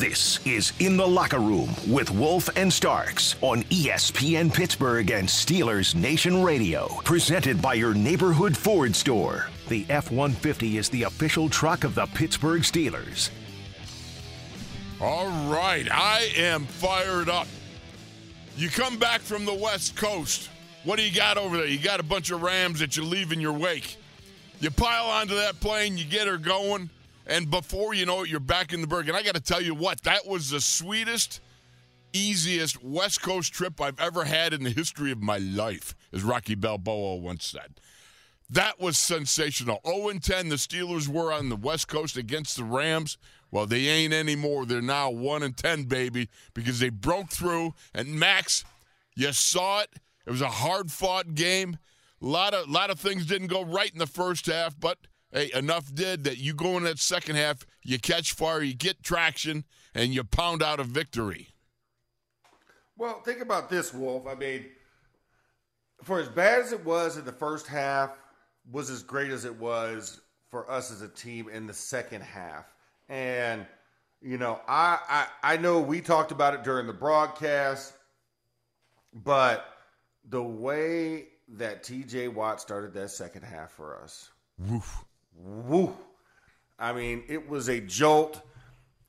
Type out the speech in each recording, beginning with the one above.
This is In the Locker Room with Wolf and Starks on ESPN Pittsburgh and Steelers Nation Radio. Presented by your neighborhood Ford store. The F 150 is the official truck of the Pittsburgh Steelers. All right, I am fired up. You come back from the West Coast. What do you got over there? You got a bunch of Rams that you leave in your wake. You pile onto that plane, you get her going and before you know it, you're back in the Burgh. And I got to tell you what, that was the sweetest, easiest West Coast trip I've ever had in the history of my life, as Rocky Balboa once said. That was sensational. 0 10, the Steelers were on the West Coast against the Rams. Well, they ain't anymore. They're now 1 and 10, baby, because they broke through. And Max, you saw it. It was a hard fought game. A lot of, lot of things didn't go right in the first half, but hey, enough did that you go in that second half, you catch fire, you get traction, and you pound out a victory. Well, think about this, Wolf. I mean, for as bad as it was in the first half, was as great as it was for us as a team in the second half. And you know, I, I I know we talked about it during the broadcast, but the way that TJ Watt started that second half for us. Woof woo. I mean, it was a jolt.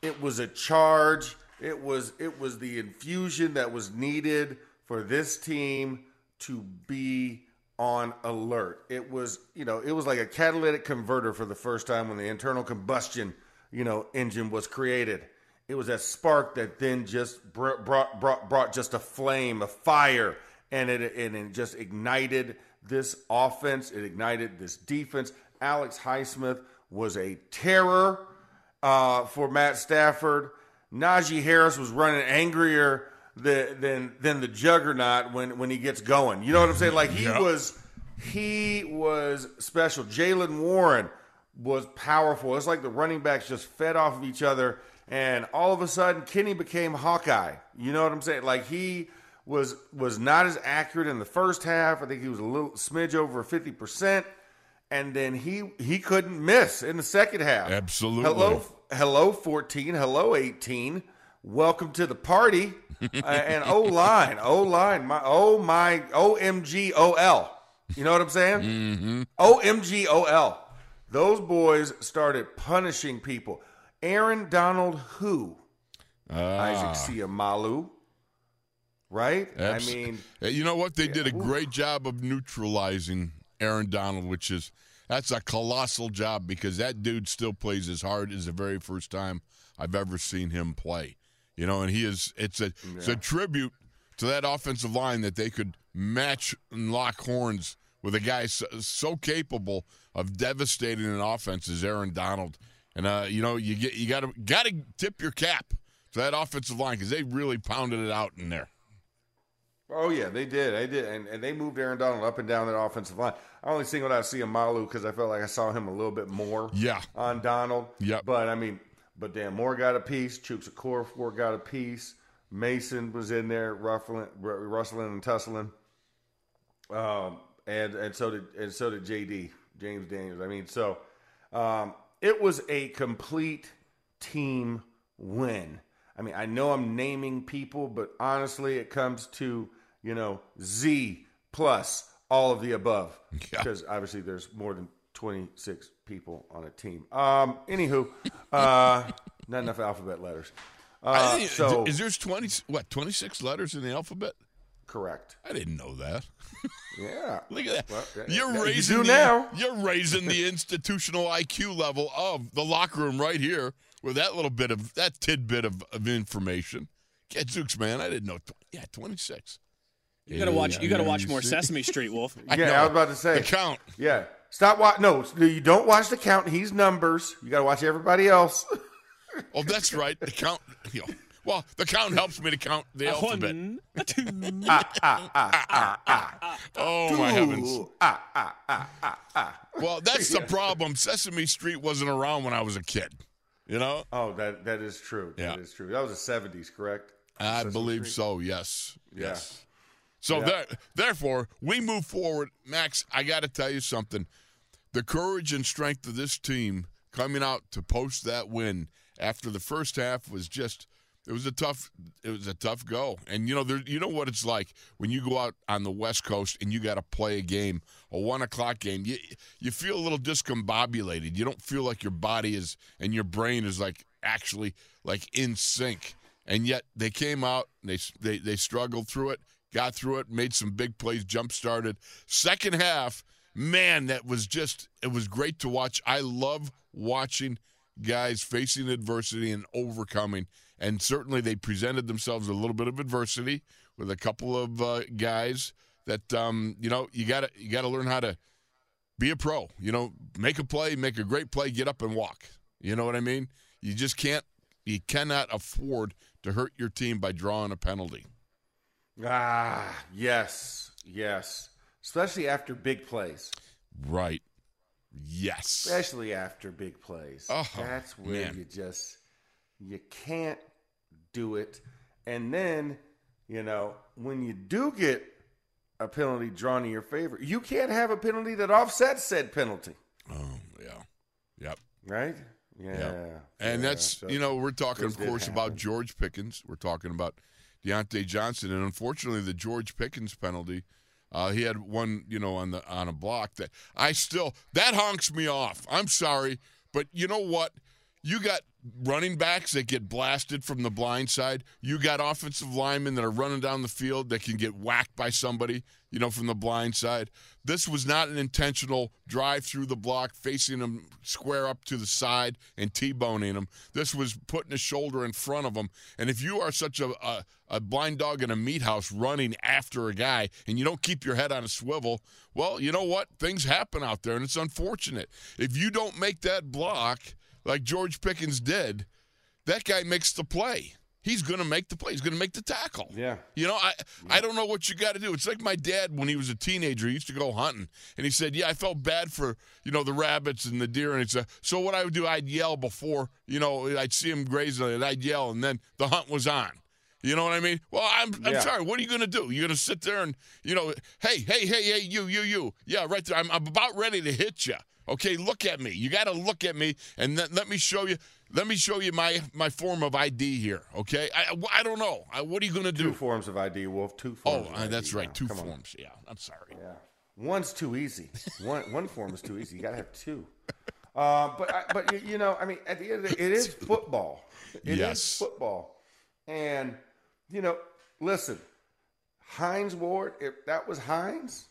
It was a charge. It was it was the infusion that was needed for this team to be on alert. It was, you know, it was like a catalytic converter for the first time when the internal combustion, you know, engine was created. It was that spark that then just brought brought brought just a flame, a fire, and it and it just ignited this offense. It ignited this defense. Alex Highsmith was a terror uh, for Matt Stafford. Najee Harris was running angrier than, than than the juggernaut when when he gets going. You know what I'm saying? Like he was he was special. Jaylen Warren was powerful. It's like the running backs just fed off of each other, and all of a sudden Kenny became Hawkeye. You know what I'm saying? Like he was was not as accurate in the first half. I think he was a little smidge over fifty percent and then he he couldn't miss in the second half. Absolutely. Hello, hello, fourteen. Hello, eighteen. Welcome to the party. uh, and O line, O line, my oh my O M G O L. You know what I'm saying? Mm-hmm. O M G O L. Those boys started punishing people. Aaron Donald, who? Ah. Isaac Seumalo. Right? Abs- I mean, you know what? They did a great job of neutralizing Aaron Donald, which is that's a colossal job because that dude still plays as hard as the very first time I've ever seen him play. You know, and he is it's a yeah. it's a tribute to that offensive line that they could match and lock horns with a guy so, so capable of devastating an offense as Aaron Donald. And uh, you know, you get you got to got to tip your cap to that offensive line because they really pounded it out in there. Oh yeah, they did. They did, and, and they moved Aaron Donald up and down that offensive line. I only singled out Malu because I felt like I saw him a little bit more. Yeah. On Donald. Yeah. But I mean, but Dan Moore got a piece. Chuks Okorafor got a piece. Mason was in there, ruffling, rustling and tussling. Um, and and so did and so did JD James Daniels. I mean, so um, it was a complete team win. I mean, I know I'm naming people, but honestly, it comes to you know, Z plus all of the above. Yeah. Because obviously there's more than 26 people on a team. Um, anywho, uh, not enough alphabet letters. Uh, think, so is there's 20 what 26 letters in the alphabet? Correct. I didn't know that. Yeah. Look at that. Well, you're yeah, raising you the, now. You're raising the institutional IQ level of the locker room right here with that little bit of that tidbit of, of information. Gadzooks, man, I didn't know. Yeah, 26. You gotta watch. You gotta watch more Sesame Street, Wolf. yeah, I was about to say the count. Yeah, Stop watch. No, you don't watch the count. He's numbers. You got to watch everybody else. oh, that's right. The count. You know, well, the count helps me to count the A alphabet. one, a two. Oh my heavens! Ah, ah, ah, ah, ah. Well, that's the problem. Sesame Street wasn't around when I was a kid. You know, Oh, that that is true. Yeah. That is true. That was the seventies, correct? I Sesame believe Street? so. Yes. Yeah. Yes. So Yeah. there, therefore, we move forward. Max, I got to tell you something. The courage and strength of this team coming out to post that win after the first half was just. It was a tough. It was a tough go, and you know, there, you know what it's like when you go out on the West Coast and you got to play a game, a one o'clock game. You you feel a little discombobulated. You don't feel like your body is and your brain is like actually like in sync. And yet they came out, and they they they struggled through it, got through it, made some big plays, jump started. Second half, man, that was just it was great to watch. I love watching guys facing adversity and overcoming. And certainly they presented themselves a little bit of adversity with a couple of uh, guys that um, you know you got to you got to learn how to be a pro. You know, make a play, make a great play, get up and walk. You know what I mean? You just can't you cannot afford to hurt your team by drawing a penalty. Ah, yes, yes. Especially after big plays. Right. Yes. Especially after big plays. Oh, That's where man. you just you can't do it. And then, you know, when you do get a penalty drawn in your favor, you can't have a penalty that offsets said penalty. Oh, yeah. Yep. Right? Yeah. And Yeah, that's so- you know we're talking of course about. George Pickens. We're talking about Diontae Johnson, and unfortunately the George Pickens penalty. Uh, he had one, you know, on the on a block that I still that honks me off. I'm sorry, but you know what? You got running backs that get blasted from the blind side. You got offensive linemen that are running down the field that can get whacked by somebody, you know, from the blind side. This was not an intentional drive through the block, facing them square up to the side and T-boning them. This was putting a shoulder in front of them. And if you are such a, a, a blind dog in a meat house running after a guy and you don't keep your head on a swivel, well, you know what? Things happen out there, and it's unfortunate. If you don't make that block like George Pickens did, that guy makes the play. He's going to make the play. He's going to make the tackle. Yeah. You know, I I don't know what you got to do. It's like my dad when he was a teenager. He used to go hunting, and he said, "Yeah, I felt bad for you know the rabbits and the deer." And it's a, so what I would do, I'd yell before you know I'd see him grazing, and I'd yell, and then the hunt was on. You know what I mean? Well, I'm I'm Yeah. sorry. What are you going to do? You're going to sit there and you know, hey, hey, hey, hey, you, you, you. Yeah, right there. I'm, I'm about ready to hit you. Okay, look at me. You got to look at me, and then let me show you. Let me show you my my form of ID here. Okay, I I don't know. I, what are you going to do? Two forms of ID, Wolf. Two forms. of uh, ID that's right. now. Two Come on. forms. Yeah, I'm sorry. Yeah. One's too easy. One one form is too easy. You got to have two. Uh, but I, but you, you know, I mean, at the end of the day, it is football. It is Yes. football. And you know, listen, Hines Ward. If that was Hines,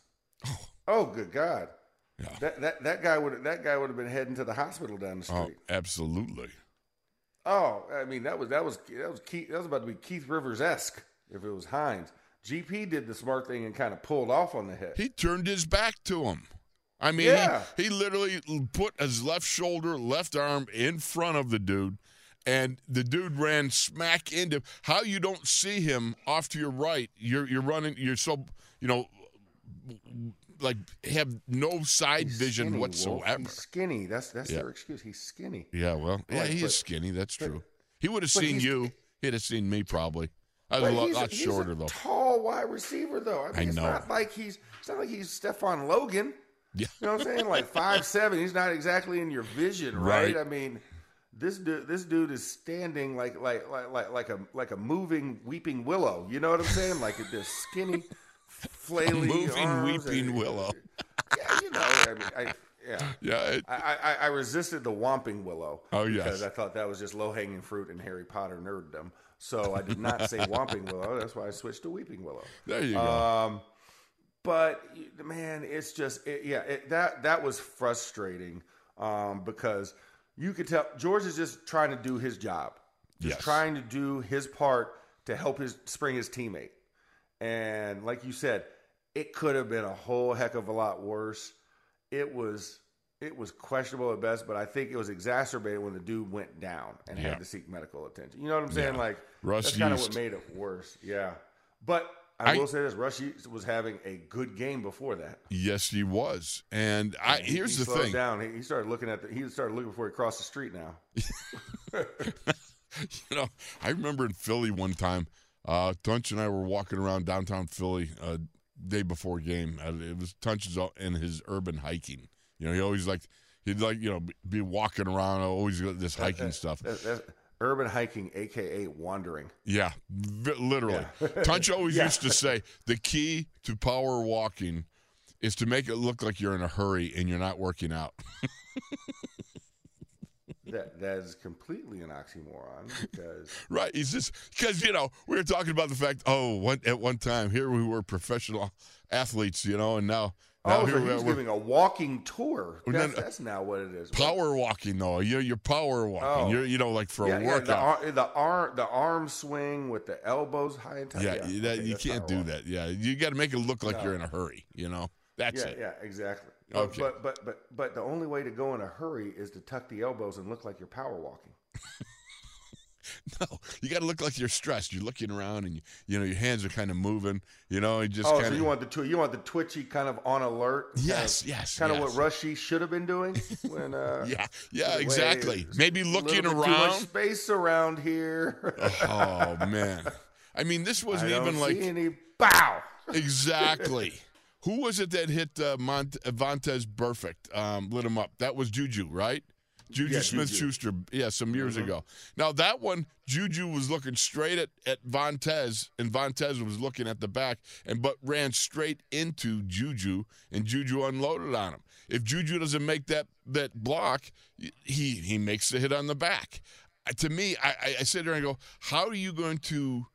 oh, good God, Yeah. that that that guy would that guy would have been heading to the hospital down the oh, street. Oh, absolutely. Oh, I mean, that was that was that was Keith, that was about to be Keith Rivers esque if it was Hines. GP did the smart thing and kind of pulled off on the hit. He turned his back to him. I mean, Yeah. he, he literally put his left shoulder, left arm in front of the dude, and the dude ran smack into. How you don't see him off to your right? You're you're running. You're so you know, like have no side He's vision skinny, whatsoever. He's skinny. That's that's Yeah. their excuse. He's skinny. Yeah, well, yeah, he but- is skinny. That's true. He would have seen you. He'd have seen me probably. I was a lot, he's lot he's shorter though. Tall wide receiver though. I mean, I it's know. not like he's it's not like he's Stefan Logan. Yeah. You know what I'm saying? Like five seven. He's not exactly in your vision, right? Right. I mean, this dude this dude is standing like like like like like a like a moving weeping willow. You know what I'm saying? Like this skinny, flailing moving weeping and- willow. Yeah, you know. I mean, I, yeah. Yeah, it, I, I, I resisted the Whomping Willow. Oh, yes. Because I thought that was just low hanging fruit in Harry Potter nerddom. So I did not say Whomping Willow. That's why I switched to Weeping Willow. there you go. Um, but man, it's just it, yeah, it, that that was frustrating um, because you could tell George is just trying to do his job, just Yes. trying to do his part to help his spring his teammate. And like you said, it could have been a whole heck of a lot worse. it was it was questionable at best, but I think it was exacerbated when the dude went down and Yeah. had to seek medical attention. You know what I'm saying? Yeah. Like Russ that's kind of what made it worse. Yeah, but I, I- will say this: Russ was having a good game before that. Yes, he was. And I He- here's he the thing. Down. He, he started looking at the. He started looking before he crossed the street. Now. you know, I remember in Philly one time, uh, Tunch and I were walking around downtown Philly uh, day before game. Uh, it was Tunch's in his urban hiking. You know, he always liked he'd like you know be- walking around, always this hiking stuff. That- urban hiking, aka wandering. Yeah, v- literally. Yeah. Tunch always Yeah. used to say the key to power walking is to make it look like you're in a hurry and you're not working out. That that is completely an oxymoron because Right. He's just because you know we were talking about the fact. Oh, one, at one time here we were professional athletes, you know, and now now oh, here so he's we're giving a walking tour. Oh, that's, then- that's now what it is. power walking though. You're you're power walking. Oh. You're you know like for yeah, a yeah, the, ar- the arm the arm swing with the elbows high and tight. Yeah, yeah, you- that, you can't do walking. that. Yeah, you got to make it look like No. you're in a hurry. You know, that's Yeah, it. yeah, exactly. But- Okay. But but but but the only way to go in a hurry is to tuck the elbows and look like you're power walking. No, you got to look like you're stressed. You're looking around and you, you know your hands are kind of moving. You know, you just Oh, kind so you want the you want the twitchy kind of on alert? kind Yes, of- yes, Kind of yes. what Rushy should have been doing when. Uh, yeah, yeah, exactly. Maybe looking little bit Too much around. space around here. Oh man, I mean, this wasn't even like any bow. Exactly. Who was it that hit uh, Mont- Vontaze Burfict? Um, lit him up. That was Juju, right? Juju Yeah, Smith Juju. Schuster, yeah, some years ago. Now that one, Juju was looking straight at, at Vontaze, and Vontaze was looking at the back, and but ran straight into Juju, and Juju unloaded on him. If Juju doesn't make that that block, he he makes the hit on the back. To me, I, I, I sit there and go, how are you going to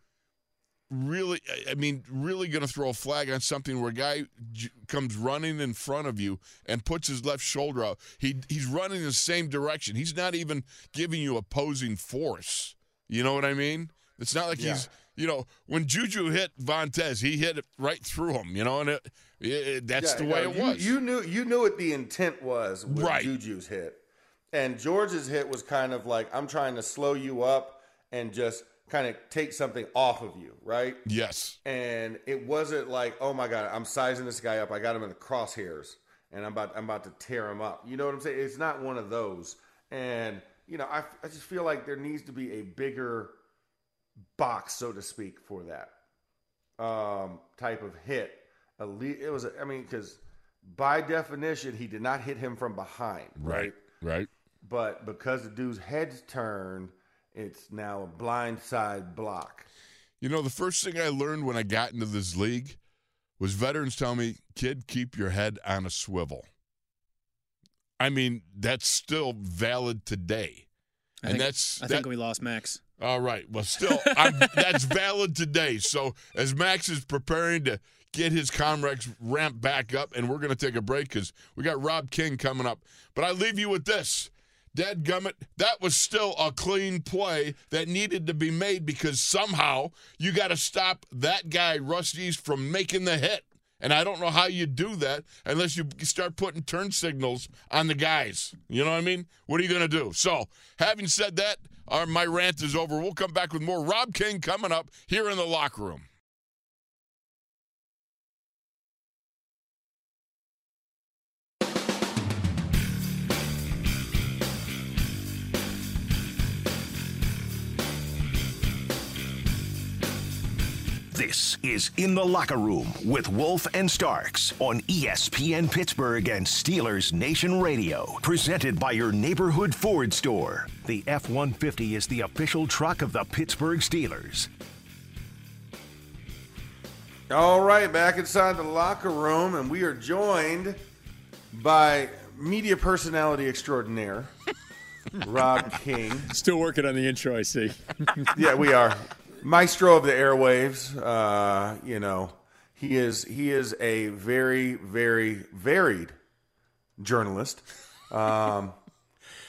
really I- mean really going to throw a flag on something where a guy j- comes running in front of you and puts his left shoulder out. He he's running the same direction. He's not even giving you opposing force. You know what I mean? It's not like Yeah. he's you know when Juju hit Vontaze, he hit it right through him. You know, and it, it, that's Yeah, the way no, it you, was. You knew you knew what the intent was with Right. Juju's hit, and George's hit was kind of like I'm trying to slow you up and just kind of take something off of you, right? yes, And it wasn't like, oh my god, I'm sizing this guy up. I got him in the crosshairs, and I'm about I'm about to tear him up. You know what I'm saying? It's not one of those. And you know, I I just feel like there needs to be a bigger box, so to speak, for that um, type of hit. It was, I mean, because by definition, he did not hit him from behind, right, right. But because the dude's head's turned, it's now a blind side block. You know, the first thing I learned when I got into this league was veterans tell me, kid, keep your head on a swivel. I mean, that's still valid today. I and think, that's I that, think we lost Max. all right. Well, still, I'm, that's valid today. So as Max is preparing to get his Comrex ramped back up, and we're going to take a break because we got Rob King coming up. But I leave you with this. Dead gummit, that was still a clean play that needed to be made because somehow you got to stop that guy, Russ Yeast, from making the hit. And I don't know how you do that unless you start putting turn signals on the guys. You know what I mean? What are you going to do? So, having said that, our, my rant is over. We'll come back with more Rob King coming up here in the locker room. This is In the Locker Room with Wolf and Starks on ESPN Pittsburgh and Steelers Nation Radio. Presented by your neighborhood Ford store. The F 150 is the official truck of the Pittsburgh Steelers. All right, back inside the locker room, and we are joined by media personality extraordinaire, Rob King. Still working on the intro, I see. Yeah, we are maestro of the airwaves. Uh, you know, he is he is a very very varied journalist. Um,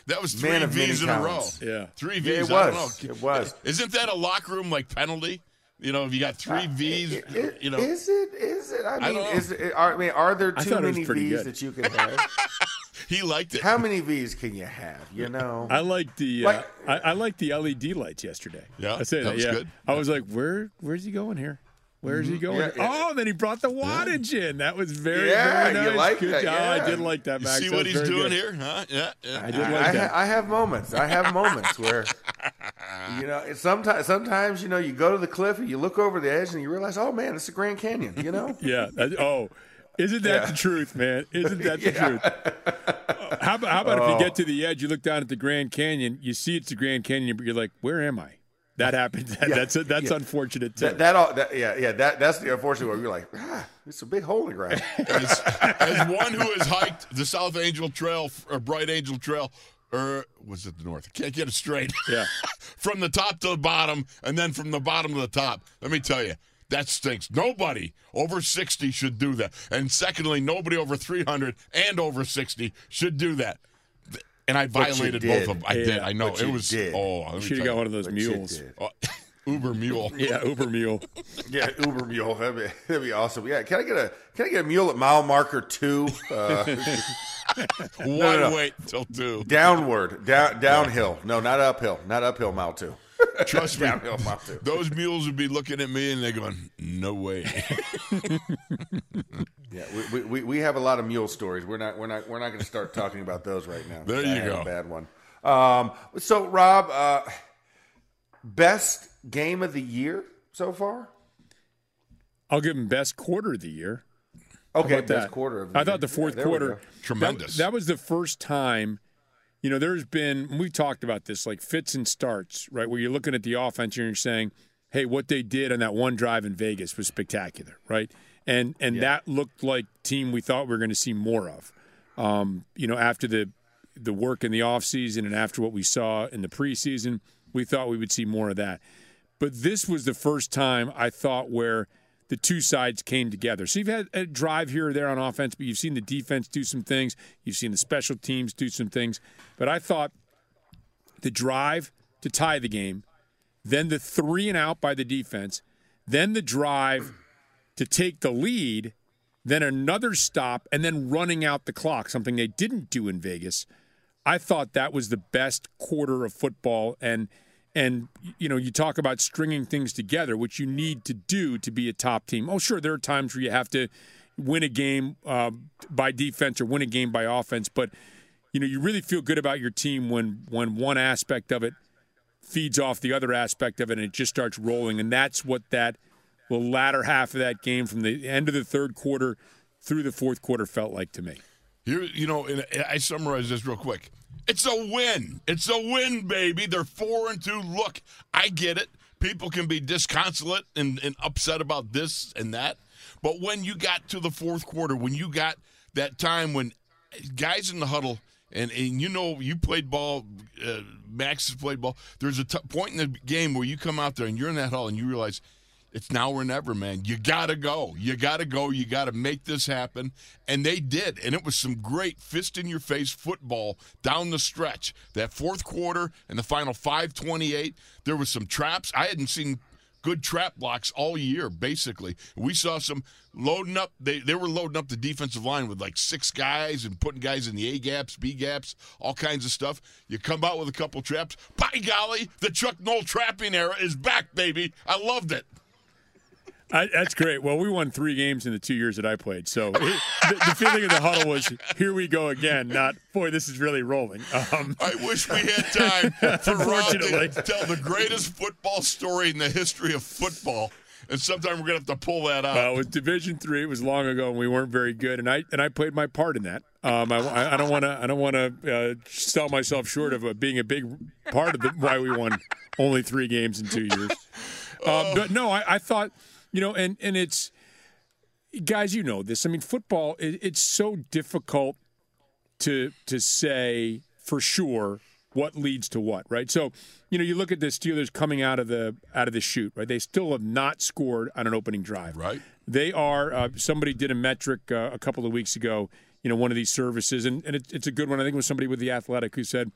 That was three Man of V's in a row. Yeah. Three Yeah, V's. it was. It was. Isn't that a locker room like penalty? You know, if you got three V's, I- I- you know, is it? Is it? I mean, don't know. is it? Are, I mean, are there too thought it was many V's good. that you can have? he liked it. How many V's can you have? You know, I like the uh, Like- I, I like the LED lights yesterday. Yeah, I said that was yeah, good. I was like, where where's he going here? Where's he going? Mm-hmm. Yeah, yeah. Oh, then he brought the wattage in. That was very Yeah, very you nice. like Good that, job. I did like that, You see That what he's doing good. here, huh? Yeah, yeah. I did I, like I, that. ha- I have moments. I have moments where, you know, sometimes sometimes you know you go to the cliff and you look over the edge and you realize, oh man, it's the Grand Canyon. You know, Yeah. oh, isn't that Yeah. the truth, man? Isn't that the Yeah. truth? How about, how about if you get to the edge, you look down at the Grand Canyon, you see it's the Grand Canyon, but you're like, where am I? That happens. That, that's that's yeah. unfortunate too. that, that all that, yeah yeah that that's the unfortunate one. You're like, ah, it's a big hole in the ground. as, as one who has hiked the South Angel Trail or Bright Angel Trail, or was it the North? I can't get it straight. Yeah. from the top to the bottom, and then from the bottom to the top. Let me tell you. That stinks. Nobody over 60 should do that. And secondly, nobody over 300 and over 60 should do that. And I violated both of them. I did. I know. but It you was. did. Oh, let me Should have got you. one of those But mules. did. Oh, Uber mule. Yeah, Uber mule. Yeah, Uber mule. That'd be, that'd be awesome. Yeah, can I get a can I get a mule at mile marker two? Uh, Why no. wait till two? downward, down downhill. No, not uphill. Not uphill. Mile two. Trust me. Downhill mile two. Those mules would be looking at me and they're going, "No way." Yeah, we, we, we, we have a lot of mule stories. We're not we're not we're not going to start talking about those right now. There you had go. A bad one. Um, so Rob, uh, best game of the year so far? I'll give him best quarter of the year. Okay, about best that? quarter of the I year. thought the fourth Yeah, quarter. Tremendous. That, that was the first time. You know, there's been we've talked about this like fits and starts, right? Where you're looking at the offense and you're saying, "Hey, what they did on that one drive in Vegas was spectacular," right? And and that looked like team we thought we were going to see more of. Um, you know, after the the work in the offseason and after what we saw in the preseason, we thought we would see more of that. But this was the first time I thought where the two sides came together. So you've had a drive here or there on offense, but you've seen the defense do some things. You've seen the special teams do some things. But I thought the drive to tie the game, then the three and out by the defense, then the drive to take the lead, then another stop, and then running out the clock, something they didn't do in Vegas. I thought that was the best quarter of football and and you know you talk about stringing things together which you need to do to be a top team. Oh sure there are times where you have to win a game uh, by defense or win a game by offense but you know you really feel good about your team when when one aspect of it feeds off the other aspect of it and it just starts rolling and that's what that the latter half of that game from the end of the third quarter through the fourth quarter felt like to me. Here, you know, and I summarize this real quick. It's a win. It's a win, baby. They're four and two. Look, I get it. People can be disconsolate and, and upset about this and that. But when you got to the fourth quarter, when you got that time when guys in the huddle, and, and you know, you played ball, uh, Max has played ball, there's a t- point in the game where you come out there and you're in that huddle and you realize it's now or never, man. You got to go. You got to go. You got to make this happen. And they did. And it was some great fist in your face football down the stretch. That fourth quarter and the final 528, there was some traps. I hadn't seen good trap blocks all year, basically. We saw some loading up. They, they were loading up the defensive line with like six guys and putting guys in the A gaps, B gaps, all kinds of stuff. You come out with a couple traps. By golly, the Chuck Noll trapping era is back, baby. I loved it. I, that's great. Well, we won three games in the two years that I played, so it, the, the feeling of the huddle was, "Here we go again." Not, "Boy, this is really rolling." Um, I wish we had time for Rob to tell the greatest football story in the history of football. And sometime we're gonna have to pull that out. uh, with Division Three, it was long ago, and we weren't very good, and I and I played my part in that. Um, I, I- I don't want to I don't want to uh, sell myself short of uh, being a big part of the, why we won only three games in two years. Uh, but no, I, I thought you know, and and it's guys, you know this. I mean, football it, it's so difficult to to say for sure what leads to what, right? So, you know, you look at the Steelers coming out of the out of the shoot, right? They still have not scored on an opening drive. Right. They are. Uh, somebody did a metric uh, a couple of weeks ago. You know, one of these services, and, and it, it's a good one. I think it was somebody with the Athletic who said,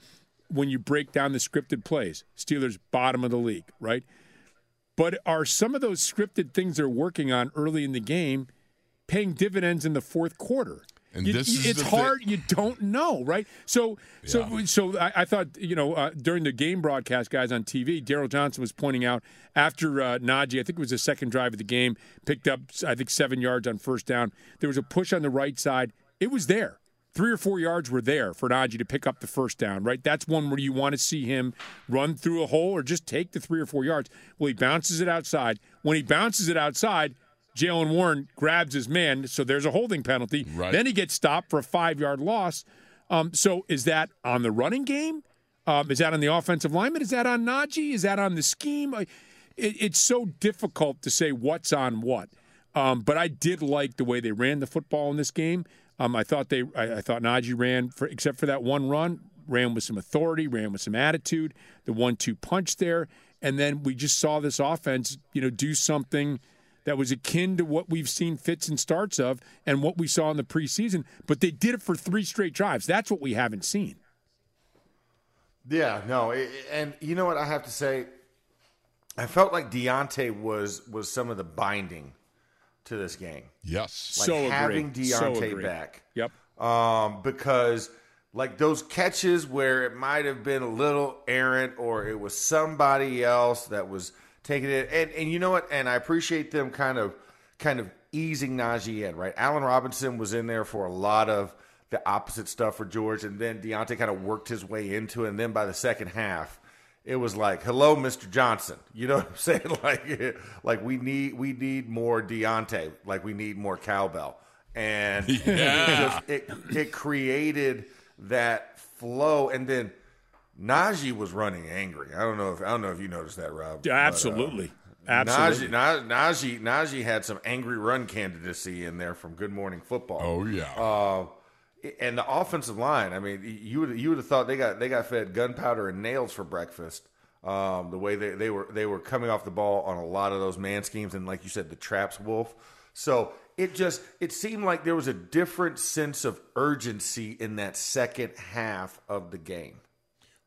when you break down the scripted plays, Steelers bottom of the league, right? But are some of those scripted things they're working on early in the game paying dividends in the fourth quarter? And You- this is it's hard. thing- You don't know, right? So, so, Yeah. so I, I thought you know uh, during the game broadcast, guys on TV, Daryl Johnston was pointing out after uh, Najee, I think it was the second drive of the game, picked up I think seven yards on first down. There was a push on the right side. It was there. Three or four yards were there for Najee to pick up the first down, right? That's one where you want to see him run through a hole or just take the three or four yards. Well, he bounces it outside. When he bounces it outside, Jaylen Warren grabs his man, so there's a holding penalty. Right. Then he gets stopped for a five yard loss. Um, so is that on the running game? Um, is that on the offensive lineman? Is that on Najee? Is that on the scheme? It, it's so difficult to say what's on what. Um, but I did like the way they ran the football in this game. Um, I thought they, I, I thought Najee ran for, except for that one run, ran with some authority, ran with some attitude. The one-two punch there, and then we just saw this offense, you know, do something that was akin to what we've seen fits and starts of and what we saw in the preseason, but they did it for three straight drives. That's what we haven't seen. Yeah, no, and you know what I have to say? I felt like Diontae was was some of the binding to this game. Yes. Like So agree. having So Diontae agree. back. Yep. Um, because like those catches where it might have been a little errant or it was somebody else that was taking it and, and you know what and I appreciate them kind of kind of easing Najee in, right? Allen Robinson was in there for a lot of the opposite stuff for George and then Diontae kind of worked his way into it and then by the second half it was like, "Hello, Mr. Johnson." You know what I'm saying? Like, like we need we need more Diontae. Like we need more cowbell. And Yeah. it, just, it it created that flow. And then Najee was running angry. I don't know if I don't know if you noticed that, Rob. But, uh, absolutely. Absolutely. Najee, Najee Najee had some angry run candidacy in there from Good Morning Football. oh yeah. Uh, and the offensive line, I mean, you would you would have thought they got they got fed gunpowder and nails for breakfast. Um, the way they, they were they were coming off the ball on a lot of those man schemes and like you said, the traps wolf. So it just it seemed like there was a different sense of urgency in that second half of the game.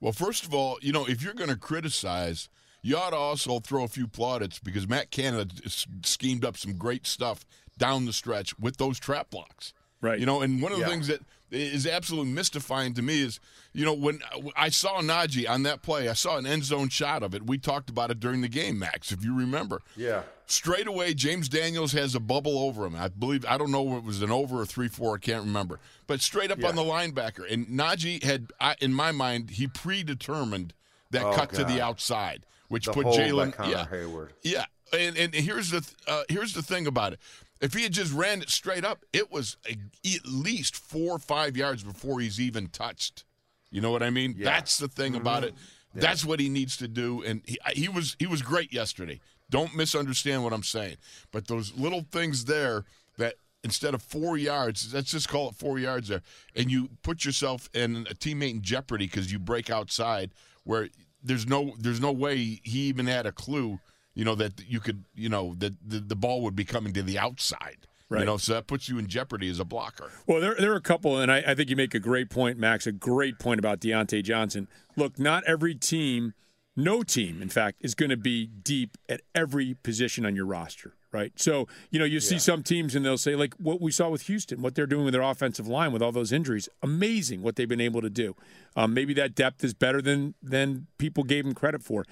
Well, first of all, you know, if you're going to criticize, you ought to also throw a few plaudits because Matt Canada schemed up some great stuff down the stretch with those trap blocks. Right. You know, and one of the Yeah. things that is absolutely mystifying to me is, you know, when I saw Najee on that play, I saw an end zone shot of it. We talked about it during the game, Max, if you remember. Yeah. Straight away, James Daniels has a bubble over him. I believe I don't know if it was an over or three four. I can't remember. But straight up Yeah. on the linebacker, and Najee had, I, in my mind, he predetermined that Oh, cut to the outside, which The put Jaylen. Yeah, Hayward. yeah. And, and here's the th- uh, here's the thing about it. If he had just ran it straight up, it was a, at least four or five yards before he's even touched. You know what I mean? Yeah. That's the thing about mm-hmm. it. That's what he needs to do, and he, he was he was great yesterday. Don't misunderstand what I'm saying. But those little things there that instead of four yards, let's just call it four yards there, and you put yourself and a teammate in jeopardy because you break outside where there's no there's no way he even had a clue, you know, that you could, you know, that the, the ball would be coming to the outside. Right. You know, so that puts you in jeopardy as a blocker. Well, there, there are a couple, and I, I think you make a great point, Max, a great point about Diontae Johnson. Look, not every team, no team, in fact, is going to be deep at every position on your roster, right? So, you know, you see some teams and they'll say, like what we saw with Houston, what they're doing with their offensive line with all those injuries, amazing what they've been able to do. Um, maybe that depth is better than than people gave them credit for.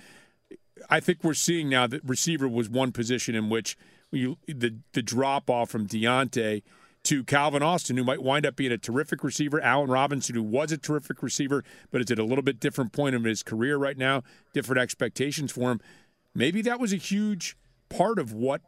I think we're seeing now that receiver was one position in which you, the the drop off from Diontae to Calvin Austin, who might wind up being a terrific receiver, Allen Robinson, who was a terrific receiver, but is at a little bit different point of his career right now, different expectations for him. Maybe that was a huge part of what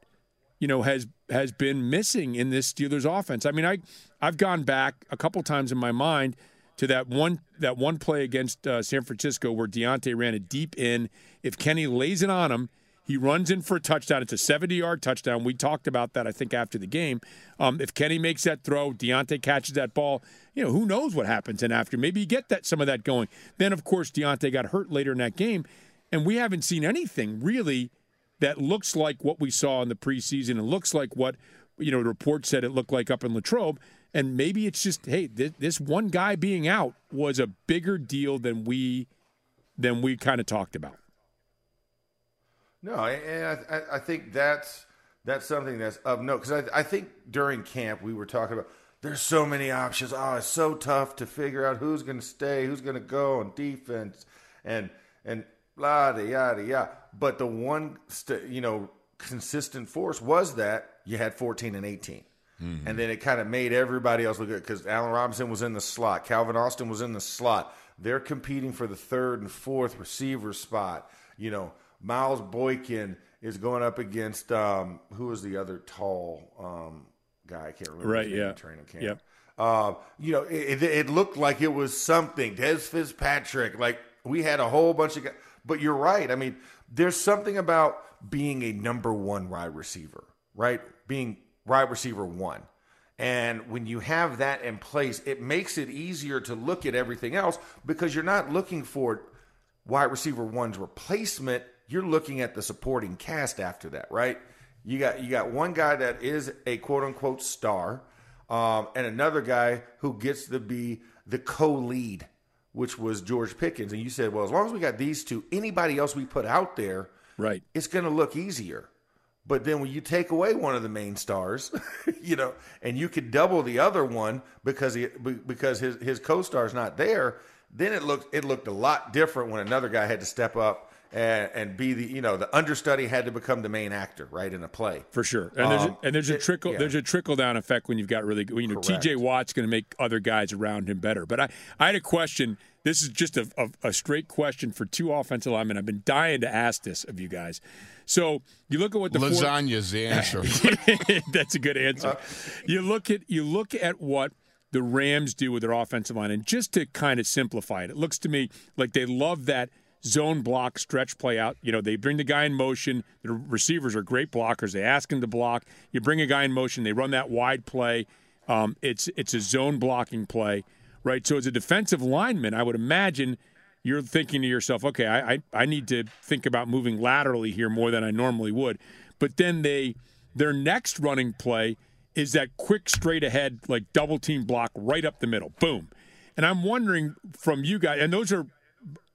you know has has been missing in this Steelers offense. I mean, I I've gone back a couple times in my mind to that one that one play against uh, San Francisco where Diontae ran a deep in. If Kenny lays it on him, he runs in for a touchdown. It's a 70 yard touchdown. We talked about that I think after the game. Um, if Kenny makes that throw, Diontae catches that ball. You know who knows what happens in after. Maybe you get that some of that going. Then of course Diontae got hurt later in that game, and we haven't seen anything really that looks like what we saw in the preseason and looks like what you know the report said it looked like up in Latrobe. And maybe it's just hey, this, this one guy being out was a bigger deal than we than we kind of talked about. No, and I, I think that's that's something that's of note because I, I think during camp we were talking about there's so many options. Oh, it's so tough to figure out who's going to stay, who's going to go on defense, and and blah yada yada. But the one st- you know consistent force was that you had 14 and 18. Mm-hmm. And then it kind of made everybody else look good because Allen Robinson was in the slot. Calvin Austin was in the slot. They're competing for the third and fourth receiver spot. You know, Miles Boykin is going up against um, who was the other tall um, guy? I can't remember. Right. Yeah. Training camp. Yep. Uh, you know, it, it, looked like it was something. Dez Fitzpatrick. Like we had a whole bunch of guys. But you're right. I mean, there's something about being a number one wide receiver, right? Being wide receiver one. And when you have that in place, it makes it easier to look at everything else because you're not looking for wide receiver one's replacement. You're looking at the supporting cast after that, right? You got you got one guy that is a quote unquote star, um, and another guy who gets to be the co-lead, which was George Pickens. And you said, well, as long as we got these two, anybody else we put out there, right, it's going to look easier. But then when you take away one of the main stars, you know, and you could double the other one because he because his his co-star is not there, then it looked it looked a lot different when another guy had to step up and, and be the you know the understudy had to become the main actor right in a play for sure. And there's a, um, and there's a trickle yeah. there's a trickle down effect when you've got really you know T.J. Watt's going to make other guys around him better. But I I had a question. This is just a, a, a straight question for two offensive linemen. I've been dying to ask this of you guys. So you look at what the lasagna's four... the answer. That's a good answer. You look at you look at what the Rams do with their offensive line, and just to kind of simplify it, it looks to me like they love that zone block stretch play out. You know, they bring the guy in motion. The receivers are great blockers. They ask him to block. You bring a guy in motion. They run that wide play. Um, it's it's a zone blocking play, right? So as a defensive lineman, I would imagine you're thinking to yourself, okay, I, I, I need to think about moving laterally here more than I normally would. But then they their next running play is that quick straight ahead, like double team block right up the middle. Boom. And I'm wondering from you guys, and those are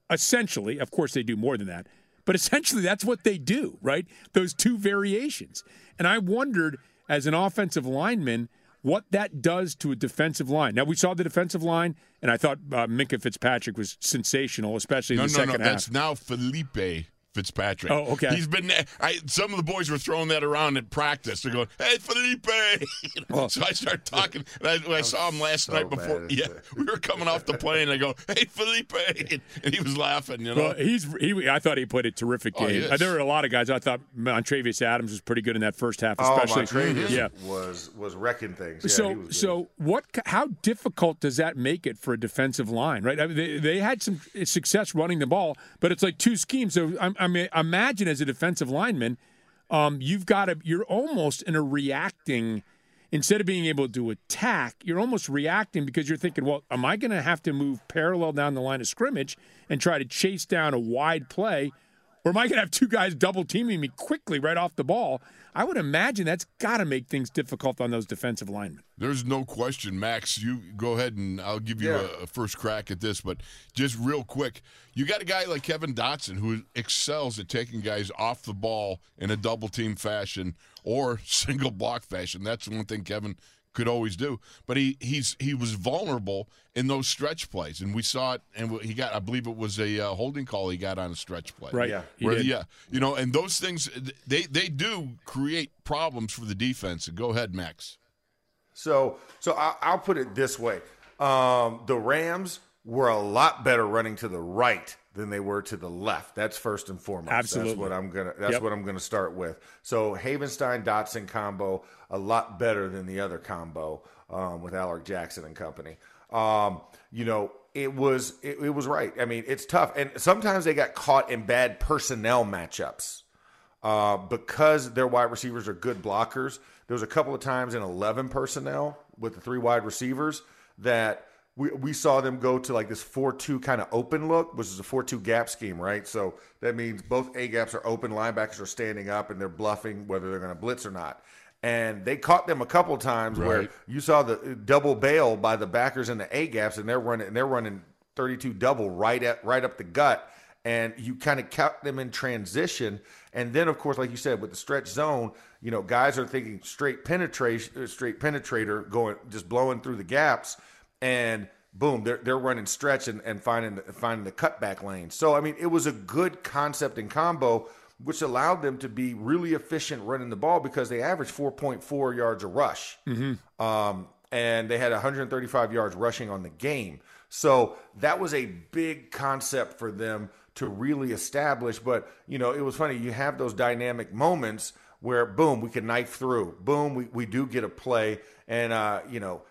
essentially, of course, they do more than that, but essentially that's what they do, right? Those two variations. And I wondered as an offensive lineman, what that does to a defensive line. Now we saw the defensive line, and I thought uh, Minkah Fitzpatrick was sensational, especially no, in the no, second no, half. That's now Felipe Fitzpatrick. Oh, okay. He's been. I, some of the boys were throwing that around at practice. They're going, "Hey, Felipe." you know? So I start talking. And I, I saw him last so night before, yeah, we were coming off the plane. I go, "Hey, Felipe," and he was laughing. You know, well, he's he. I thought he played a terrific Oh, game. he Uh, there were a lot of guys. I thought Montravius Adams was pretty good in that first half, Oh, especially. Montravius yeah. was was wrecking things. Yeah, he so was so what? How difficult does that make it for a defensive line? Right? I mean, they, they had some success running the ball, but it's like two schemes. So I, I mean, imagine as a defensive lineman, um, you've got to. You're almost in a reacting. Instead of being able to attack, you're almost reacting because you're thinking, well, am I going to have to move parallel down the line of scrimmage and try to chase down a wide play? Or am I going to have two guys double teaming me quickly right off the ball? I would imagine that's got to make things difficult on those defensive linemen. There's no question, Max. You go ahead and I'll give you Yeah. a, a first crack at this, but just real quick, you got a guy like Kevin Dotson who excels at taking guys off the ball in a double team fashion or single block fashion. That's one thing Kevin could always do. But he he's he was vulnerable in those stretch plays, and we saw it. And he got, I believe it was a uh, holding call he got on a stretch play. Right. Yeah. He Where, did. yeah, you know, and those things they they do create problems for the defense. And go ahead, Max. So, so I, I'll put it this way: um, the Rams were a lot better running to the right than they were to the left. That's first and foremost. Absolutely. That's what I'm gonna. That's Yep. what I'm gonna start with. So Havenstein Dotson combo a lot better than the other combo um, with Alec Jackson and company. Um, you know, it was it, it was right. I mean, it's tough, and sometimes they got caught in bad personnel matchups uh, because their wide receivers are good blockers. There was a couple of times in 11 personnel with the three wide receivers that we, we saw them go to like this 4-2 kind of open look, which is a 4-2 gap scheme, right? So that means both A gaps are open, linebackers are standing up, and they're bluffing whether they're going to blitz or not. And they caught them a couple of times where you saw the uh, double bail by the backers in the A gaps, and they're running and they're running 32 double right at right up the gut and you kind of kept them in transition. And then, of course, like you said, with the stretch zone, you know, guys are thinking straight penetration, uh, straight penetrator, going just blowing through the gaps, and boom, they're they're running stretch and, and finding the, finding the cutback lane. So I mean, it was a good concept and combo, which allowed them to be really efficient running the ball because they averaged 4.4 yards a rush, mm-hmm. um, and they had 135 yards rushing on the game. So that was a big concept for them to really establish. But you know, it was funny. You have those dynamic moments where boom, we can knife through. Boom, we, we do get a play, and uh, you know,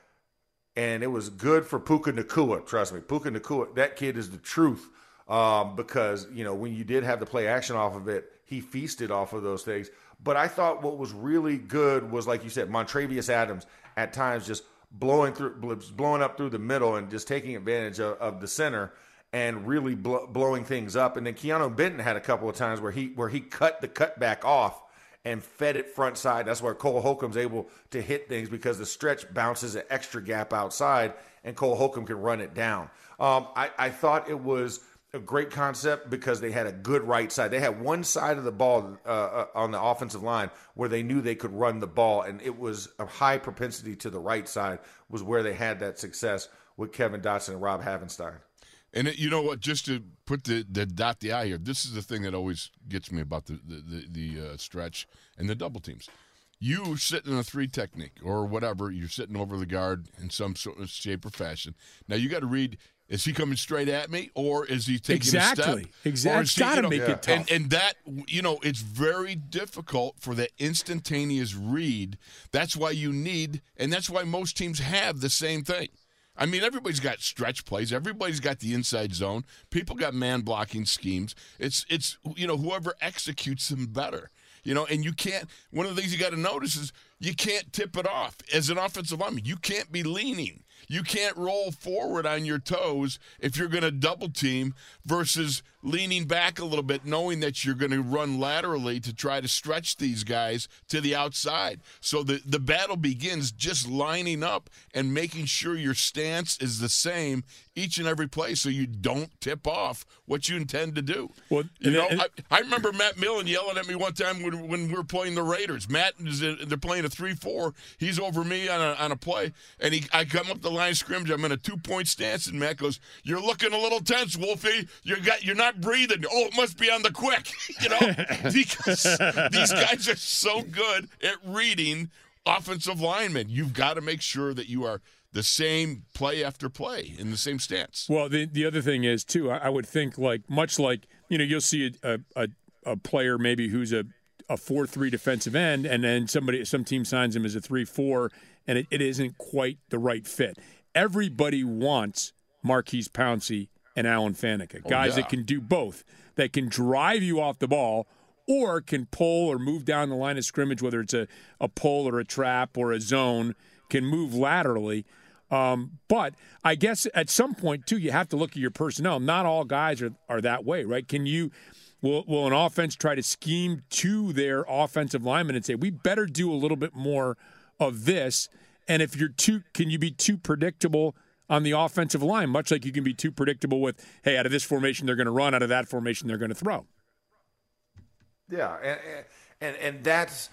and it was good for Puka Nacua. Trust me, Puka Nacua, that kid is the truth. Um, because you know when you did have the play action off of it, he feasted off of those things. But I thought what was really good was like you said, Montravius Adams at times just blowing through, blowing up through the middle and just taking advantage of, of the center and really bl- blowing things up. And then Keanu Benton had a couple of times where he where he cut the cutback off and fed it front side. That's where Cole Holcomb's able to hit things because the stretch bounces an extra gap outside, and Cole Holcomb can run it down. Um, I, I thought it was a great concept because they had a good right side. They had one side of the ball uh, uh, on the offensive line where they knew they could run the ball, and it was a high propensity to the right side was where they had that success with Kevin Dotson and Rob Havenstein. And it, you know what? Just to put the, the dot the i here, this is the thing that always gets me about the the, the, the uh, stretch and the double teams. You sitting in a three technique or whatever, you're sitting over the guard in some sort of shape or fashion. Now you got to read. Is he coming straight at me, or is he taking exactly. a step? Exactly, got to make yeah. it tough. And, and that you know, it's very difficult for the instantaneous read. That's why you need, and that's why most teams have the same thing. I mean, everybody's got stretch plays. Everybody's got the inside zone. People got man blocking schemes. It's it's you know whoever executes them better. You know, and you can't. One of the things you got to notice is you can't tip it off as an offensive lineman. You can't be leaning. You can't roll forward on your toes if you're going to double team versus leaning back a little bit, knowing that you're going to run laterally to try to stretch these guys to the outside. So the, the battle begins just lining up and making sure your stance is the same each and every play so you don't tip off what you intend to do. Well, you know, I, I, remember Matt Millen yelling at me one time when, when we were playing the Raiders. Matt is in, they're playing a three four. He's over me on a, on a play, and he I come up the line scrimmage. I'm in a two point stance, and Matt goes, "You're looking a little tense, Wolfie. You got you're not breathing. Oh, it must be on the quick, you know, because these guys are so good at reading offensive linemen. You've got to make sure that you are the same play after play in the same stance. Well, the the other thing is too. I, I would think like much like you know you'll see a a, a player maybe who's a a four three defensive end, and then somebody some team signs him as a three four, and it, it isn't quite the right fit. Everybody wants Maurkice Pouncey and Alan Faneca, oh, guys yeah. that can do both, that can drive you off the ball or can pull or move down the line of scrimmage, whether it's a, a pull or a trap or a zone, can move laterally. Um, but I guess at some point too, you have to look at your personnel. Not all guys are, are that way, right? Can you will will an offense try to scheme to their offensive lineman and say, we better do a little bit more of this? And if you're too can you be too predictable on the offensive line, much like you can be too predictable with, hey, out of this formation they're going to run, out of that formation they're going to throw. Yeah, and, and and that's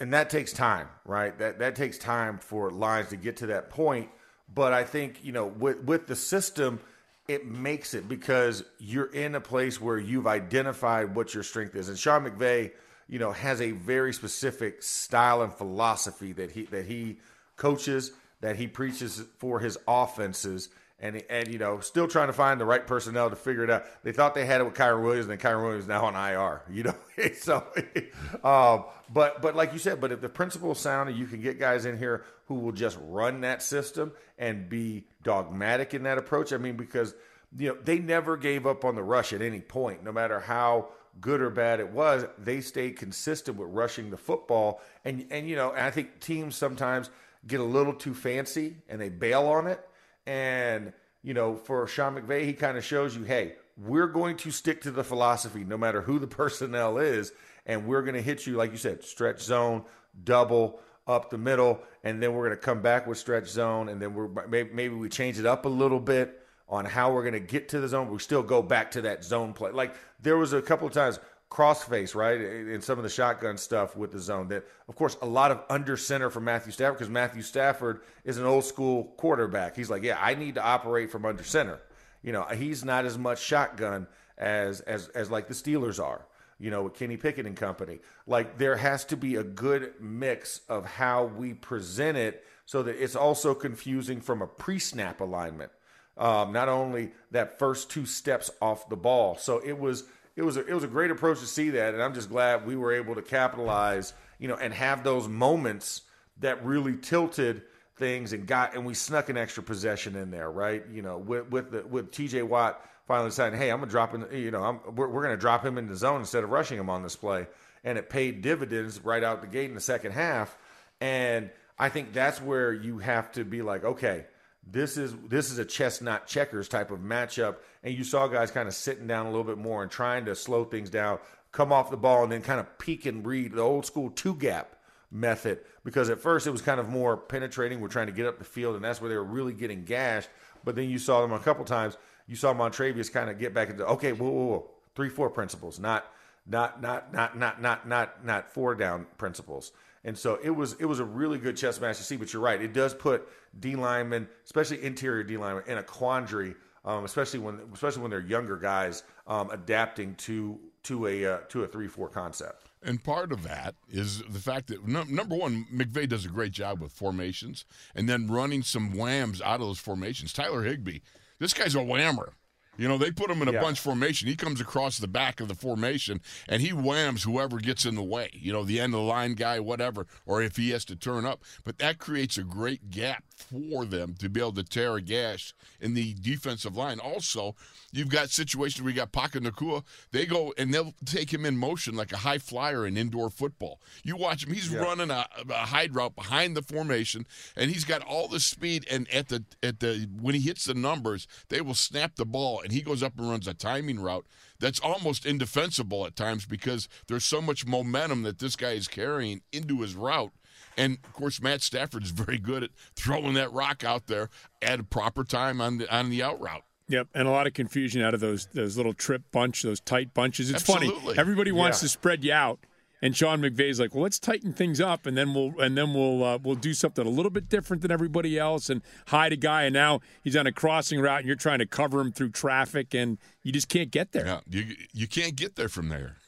and that takes time, right? That that takes time for lines to get to that point. But I think you know with with the system, it makes it because you're in a place where you've identified what your strength is, and Sean McVay, you know, has a very specific style and philosophy that he that he coaches that he preaches for his offenses. And, and you know, still trying to find the right personnel to figure it out. They thought they had it with Kyren Williams, and then Kyren Williams now on IR. You know, so, um, but but like you said, but if the principle is sound you can get guys in here who will just run that system and be dogmatic in that approach, I mean, because you know they never gave up on the rush at any point, no matter how good or bad it was. They stayed consistent with rushing the football, and and you know, and I think teams sometimes get a little too fancy and they bail on it. And, you know, for Sean McVay, he kind of shows you, hey, we're going to stick to the philosophy no matter who the personnel is. And we're going to hit you, like you said, stretch zone, double up the middle. And then we're going to come back with stretch zone. And then we're maybe, maybe we change it up a little bit. on how we're going to get to the zone. We still go back to that zone play. Like there was a couple of times crossface, right, in some of the shotgun stuff with the zone. That, of course, a lot of under center for Matthew Stafford because Matthew Stafford is an old school quarterback. He's like, yeah, I need to operate from under center. You know, he's not as much shotgun as as as like the Steelers are. You know, with Kenny Pickett and company. Like there has to be a good mix of how we present it so that it's also confusing from a pre-snap alignment. Um, not only that first two steps off the ball. So it was it was a, it was a great approach to see that, and I'm just glad we were able to capitalize, you know, and have those moments that really tilted things and got and we snuck an extra possession in there, right? You know, with with the, with T.J. Watt finally deciding, hey, I'm gonna drop in, you know, I'm, we're we're gonna drop him in the zone instead of rushing him on this play, and it paid dividends right out the gate in the second half, and I think that's where you have to be like, okay this is this is a chestnut checkers type of matchup, and you saw guys kind of sitting down a little bit more and trying to slow things down, come off the ball, and then kind of peek and read the old school two gap method. Because at first it was kind of more penetrating. We're trying to get up the field, and that's where they were really getting gashed. But then you saw them a couple times. You saw Montravius kind of get back into okay, whoa, whoa, whoa, three four principles, not not not not not not not not four down principles. And so it was it was a really good chess match to see. But you're right, it does put D linemen, especially interior D linemen, in a quandary, um, especially when especially when they're younger guys um, adapting to to a uh, to a three four concept. And part of that is the fact that no, number one, McVay does a great job with formations, and then running some whams out of those formations. Tyler Higbee, this guy's a whammer. You know, they put him in a yeah. bunch formation. He comes across the back of the formation and he whams whoever gets in the way, you know, the end of the line guy, whatever, or if he has to turn up. But that creates a great gap for them to be able to tear a gash in the defensive line. Also, you've got situations where you got Puka Nacua. They go and they'll take him in motion like a high flyer in indoor football. You watch him; he's yeah. running a, a hide route behind the formation, and he's got all the speed. And at the at the when he hits the numbers, they will snap the ball, and he goes up and runs a timing route that's almost indefensible at times because there's so much momentum that this guy is carrying into his route and of course, Matt Stafford is very good at throwing that rock out there at a proper time on the on the out route. Yep, and a lot of confusion out of those those little trip bunch, those tight bunches. It's Absolutely. funny. Everybody wants yeah. to spread you out, and Sean McVay's like, "Well, let's tighten things up, and then we'll and then we'll uh, we'll do something a little bit different than everybody else, and hide a guy. And now he's on a crossing route, and you're trying to cover him through traffic, and you just can't get there. Yeah, you you can't get there from there.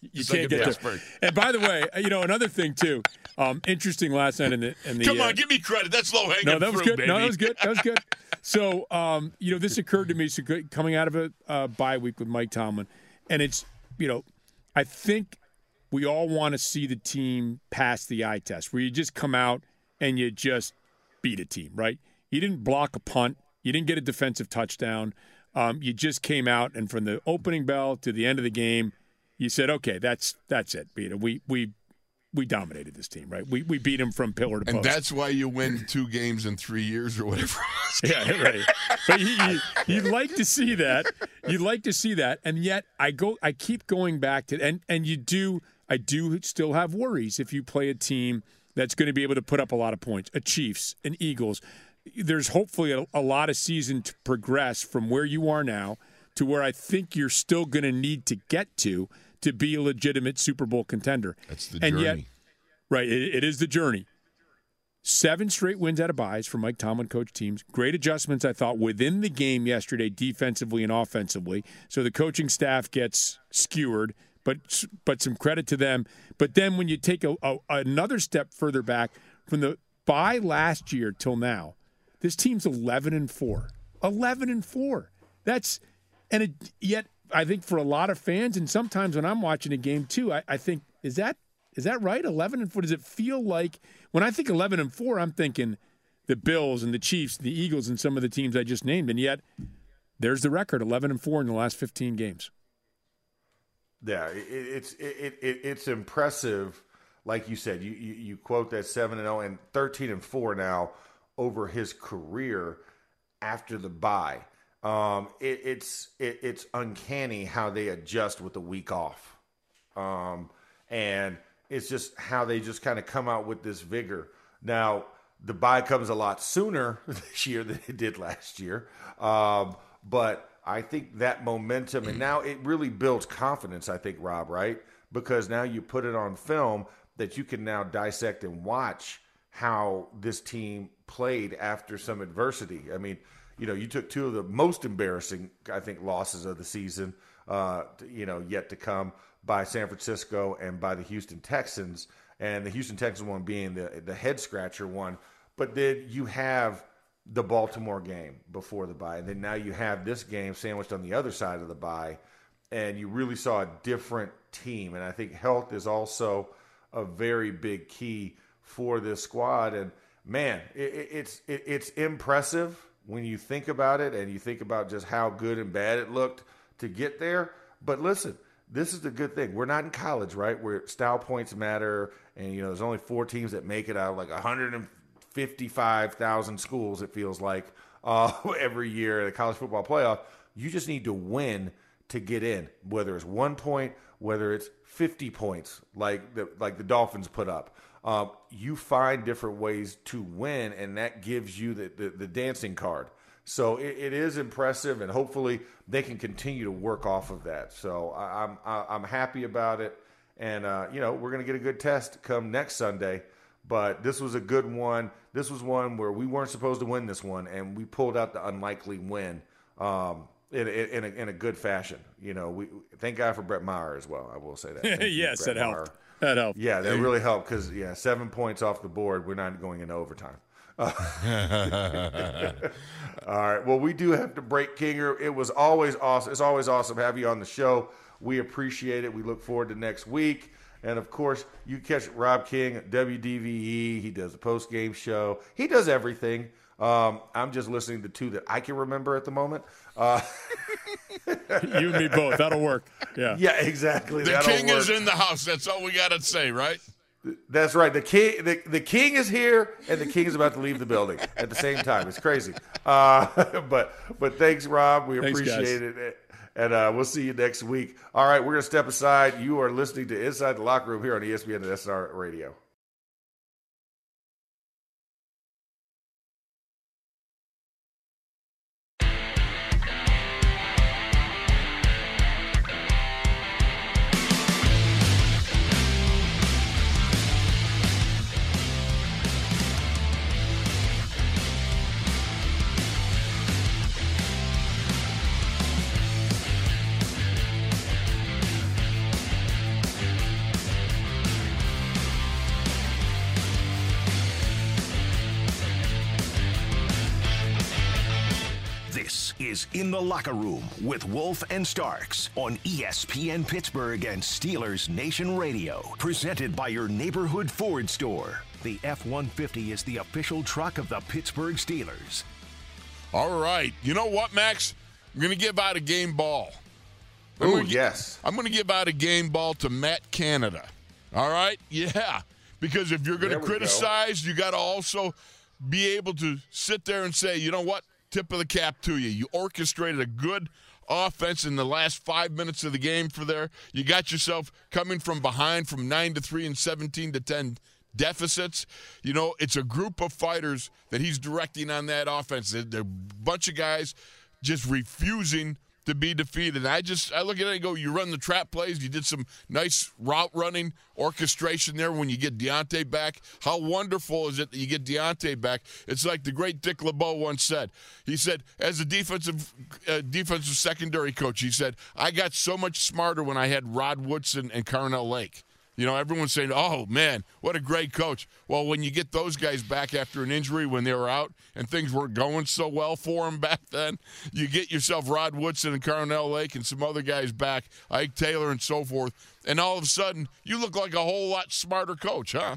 you can't get there. And by the way, you know another thing too. Um, interesting last night in the in the. Come on, uh, give me credit. That's low hanging No, that was fruit, good. Baby. No, that was good. That was good. so, um, you know, this occurred to me. So coming out of a uh, bye week with Mike Tomlin, and it's you know, I think we all want to see the team pass the eye test, where you just come out and you just beat a team, right? You didn't block a punt. You didn't get a defensive touchdown. Um, you just came out, and from the opening bell to the end of the game, you said, "Okay, that's that's it, Peter. We we we dominated this team, right? We we beat them from pillar to post, and that's why you win two games in three years or whatever. yeah, right. But you, you, you'd like to see that. You'd like to see that, and yet I go. I keep going back to and and you do. I do still have worries if you play a team that's going to be able to put up a lot of points. A Chiefs, an Eagles. There's hopefully a, a lot of season to progress from where you are now to where I think you're still going to need to get to to be a legitimate Super Bowl contender. That's the and journey. Yet, right, it, it is the journey. Seven straight wins out of byes for Mike Tomlin coach teams. Great adjustments, I thought, within the game yesterday, defensively and offensively. So the coaching staff gets skewered, but but some credit to them. But then when you take a, a, another step further back from the bye last year till now, this team's eleven and four. Eleven and four. That's and it, yet I think for a lot of fans, and sometimes when I'm watching a game too, I, I think is that is that right? Eleven and four. Does it feel like when I think eleven and four, I'm thinking the Bills and the Chiefs, the Eagles, and some of the teams I just named, and yet there's the record: eleven and four in the last fifteen games. Yeah, it, it's it, it, it's impressive. Like you said, you, you, you quote that seven and zero and thirteen and four now over his career after the bye. Um, it, it's it, it's uncanny how they adjust with the week off, um, and it's just how they just kind of come out with this vigor. Now the bye comes a lot sooner this year than it did last year, um, but I think that momentum, and now it really builds confidence. I think Rob, right? Because now you put it on film that you can now dissect and watch how this team played after some adversity. I mean, you know, you took two of the most embarrassing, I think, losses of the season, uh, you know, yet to come by San Francisco and by the Houston Texans, and the Houston Texans one being the the head scratcher one. But then you have the Baltimore game before the bye, and then now you have this game sandwiched on the other side of the bye, and you really saw a different team. And I think health is also a very big key for this squad. And man, it, it's it, it's impressive when you think about it, and you think about just how good and bad it looked to get there. But listen, this is the good thing. We're not in college, right? Where style points matter, and you know there's only four teams that make it out of like 155,000 schools. It feels like uh, every year the college football playoff. You just need to win to get in, whether it's one point, whether it's 50 points, like the like the Dolphins put up. Um, you find different ways to win, and that gives you the, the, the dancing card. So it, it is impressive, and hopefully they can continue to work off of that. So I, I'm I'm happy about it, and uh, you know we're gonna get a good test come next Sunday. But this was a good one. This was one where we weren't supposed to win this one, and we pulled out the unlikely win. Um, in, in, a, in a good fashion. You know, we thank God for Brett Maher as well. I will say that. yes, that helped. That helped. Yeah, that really helped because yeah, seven points off the board. We're not going into overtime. All right. Well, we do have to break Kinger. It was always awesome. It's always awesome to have you on the show. We appreciate it. We look forward to next week. And of course, you catch Rob King at WDVE. He does the post game show. He does everything. Um, I'm just listening to two that I can remember at the moment. Uh, you and me both. That'll work. Yeah. Yeah, exactly. The That'll king work. is in the house. That's all we got to say, right? That's right. The king, the, the king is here, and the king is about to leave the building at the same time. It's crazy. Uh, but but thanks, Rob. We Thanks, appreciate guys. it, and uh, we'll see you next week. All right, we're gonna step aside. You are listening to Inside the Locker Room here on ESPN and SR Radio. The Locker Room with Wolf and Starks on ESPN Pittsburgh and Steelers Nation Radio. Presented by your neighborhood Ford store. The F 150 is the official truck of the Pittsburgh Steelers. All right. You know what, Max? I'm going to give out a game ball. Oh yes, I'm going to give out a game ball to Matt Canada. All right? Yeah. Because if you're going to we go. criticize, you got to also be able to sit there and say, you know what? Tip of the cap to you. You orchestrated a good offense in the last five minutes of the game for there. You got yourself coming from behind from 9 to 3 and 17 to 10 deficits. You know, it's a group of fighters that he's directing on that offense. They're a bunch of guys just refusing to be defeated. I just I look at it and go, you run the trap plays, you did some nice route running orchestration there when you get Diontae back. How wonderful is it that you get Diontae back? It's like the great Dick LeBeau once said. He said, as a defensive uh, defensive secondary coach, he said, I got so much smarter when I had Rod Woodson and Carnell Lake. You know, everyone's saying, "Oh man, what a great coach." Well, when you get those guys back after an injury when they were out and things weren't going so well for them back then, you get yourself Rod Woodson and Carnell Lake and some other guys back, Ike Taylor and so forth, and all of a sudden you look like a whole lot smarter coach, huh?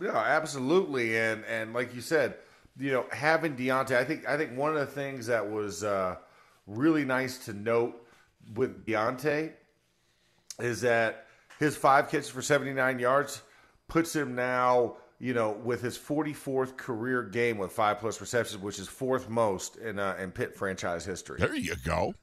Yeah, absolutely, and and like you said, you know, having Diontae, I think I think one of the things that was uh, really nice to note with Diontae is that his five catches for seventy nine yards puts him now, you know, with his forty fourth career game with five plus receptions, which is fourth most in uh, in Pitt franchise history There you go.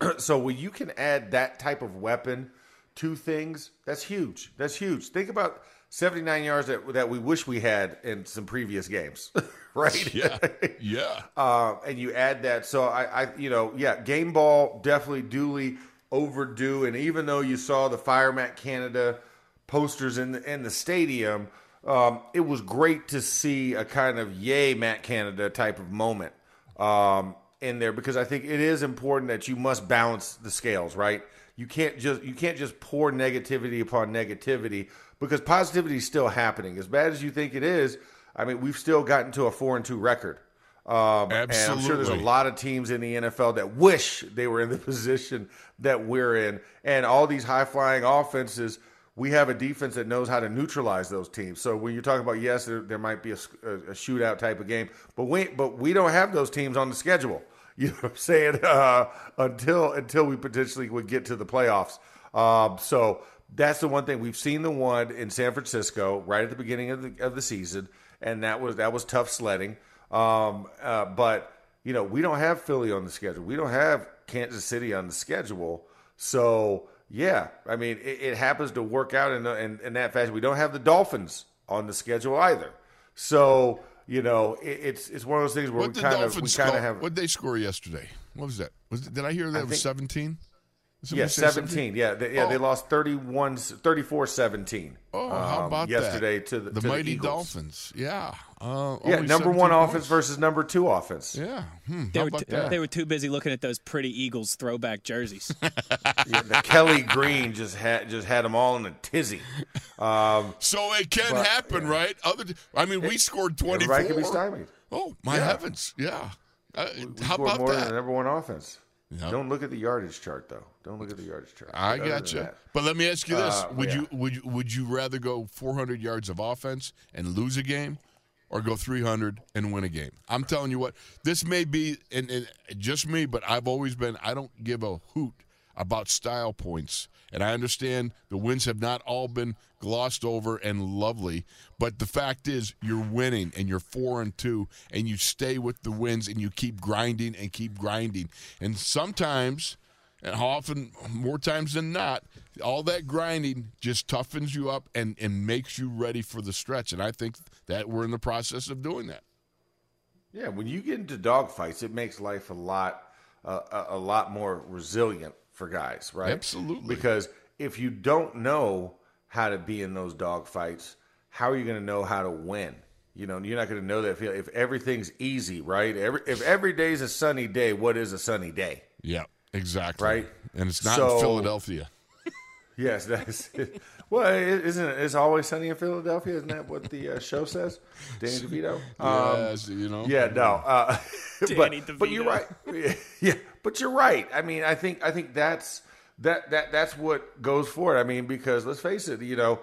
so when you can add that type of weapon to things, that's huge. That's huge. Think about 79 yards that, that we wish we had in some previous games, right? Yeah. Yeah. Uh, and you add that. So I, I, you know, yeah, game ball definitely duly overdue. And even though you saw the Fire Matt Canada posters in the, in the stadium, um, it was great to see a kind of yay Matt Canada type of moment um, in there because I think it is important that you must balance the scales, right? You can't just you can't just pour negativity upon negativity because positivity is still happening. As bad as you think it is, I mean, we've still gotten to a four and two record. Um, and I'm sure there's a lot of teams in the NFL that wish they were in the position that we're in. And all these high flying offenses, we have a defense that knows how to neutralize those teams. So when you're talking about yes, there, there might be a, a, a shootout type of game, but we but we don't have those teams on the schedule. You know what I'm saying? Uh, until until we potentially would get to the playoffs. Um, so that's the one thing we've seen the one in San Francisco right at the beginning of the of the season, and that was that was tough sledding. Um, uh, but you know we don't have Philly on the schedule. We don't have Kansas City on the schedule. So yeah, I mean it, it happens to work out in, in in that fashion. We don't have the Dolphins on the schedule either. So you know it, it's it's one of those things where What we kind of we kind of have What they score yesterday? What was that? Was it, did I hear that I was think- 17? yeah 17 yeah they, yeah they Oh. lost 31 34-17 Oh, how um, about yesterday that? to the, the to mighty Eagles. Dolphins. Yeah. Uh, yeah number one 17 offense versus number two offense Yeah. Hmm, They how were, about too, that? they were too busy looking at those pretty Eagles throwback jerseys. Yeah, the Kelly Green just had just had them all in a tizzy. Um, So it can But, happen, yeah. right? Other, I mean, we scored 24. everybody can be stymied. Oh, my Yeah. heavens. Yeah. Uh, We how scored about more than that? the number one offense. Yep. Don't look at the yardage chart though. Don't look at the yardage chart. I got than you. But let me ask you this: Uh, Would yeah. you would you, would you rather go 400 yards of offense and lose a game, or go 300 and win a game? I'm telling you what, this may be and, and just me, but I've always been. I don't give a hoot about style points, and I understand the wins have not all been glossed over and lovely, but the fact is you're winning and you're four and two, and you stay with the wins and you keep grinding and keep grinding, and sometimes and often more times than not all that grinding just toughens you up and, and makes you ready for the stretch. And i think that we're in the process of doing that. Yeah, when you get into dogfights, it makes life a lot uh, a lot more resilient for guys, right? Absolutely. Because if you don't know how to be in those dogfights, how are you going to know how to win? You know, you're not going to know that if, if everything's easy, right? Every if every day's a sunny day, what is a sunny day? yeah exactly Right. and it's not So- in philadelphia Yes, that's well, it- isn't it? It's always sunny in Philadelphia. Isn't that what the uh, show says? Danny DeVito. Um, yes you know Yeah, no. Uh, Danny but, but you're right. Yeah, but you're right. I mean, I think I think that's that that that's what goes for it. I mean, because let's face it, you know,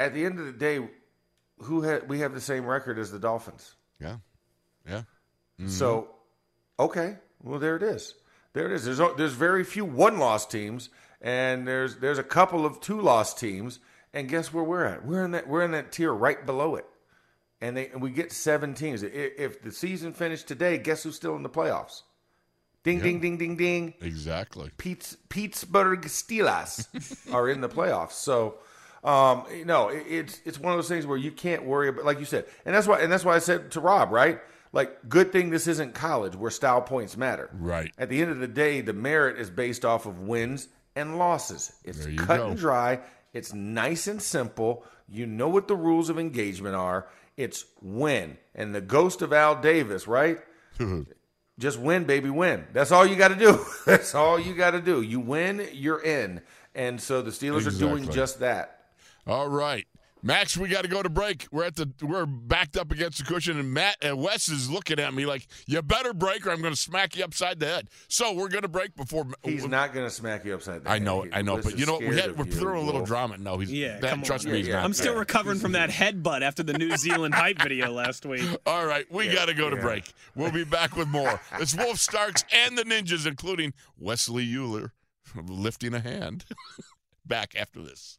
at the end of the day, who had we have the same record as the Dolphins. yeah yeah So, okay, well there it is. There it is. There's there's very few one loss teams, and there's there's a couple of two loss teams. And guess where we're at? We're in that we're in that tier right below it. And they and we get seven teams. If the season finished today, guess who's still in the playoffs? Ding ding ding ding ding. exactly Pitts, Pittsburgh Steelers are in the playoffs. So, um, you know, it, it's it's one of those things where you can't worry about, like you said, and that's why and that's why I said to Rob, right? Like, good thing this isn't college where style points matter. Right. At the end of the day, the merit is based off of wins and losses. It's cut go. and dry. It's nice and simple. You know what the rules of engagement are. It's win. And the ghost of Al Davis, right? just win, baby, win. That's all you got to do. That's all you got to do. You win, you're in. And so the Steelers are doing just that. all right Max, we got to go to break. We're at the we're backed up against the cushion, and Matt and Wes is looking at me like, "You better break, or I'm going to smack you upside the head." So we're going to break before. He's not going to smack you upside the I head. I know, He- I know, Liz but you know, we had, we're you, throwing a little Wolf. drama. No, he's Yeah, that, come on. trust me, Yeah, he's yeah. not. I'm still Yeah. recovering from that headbutt after the New Zealand hype video last week. All right, we got to go to break. We'll be back with more. It's Wolf Starks and the Ninjas, including Wesley Euler lifting a hand. back after this.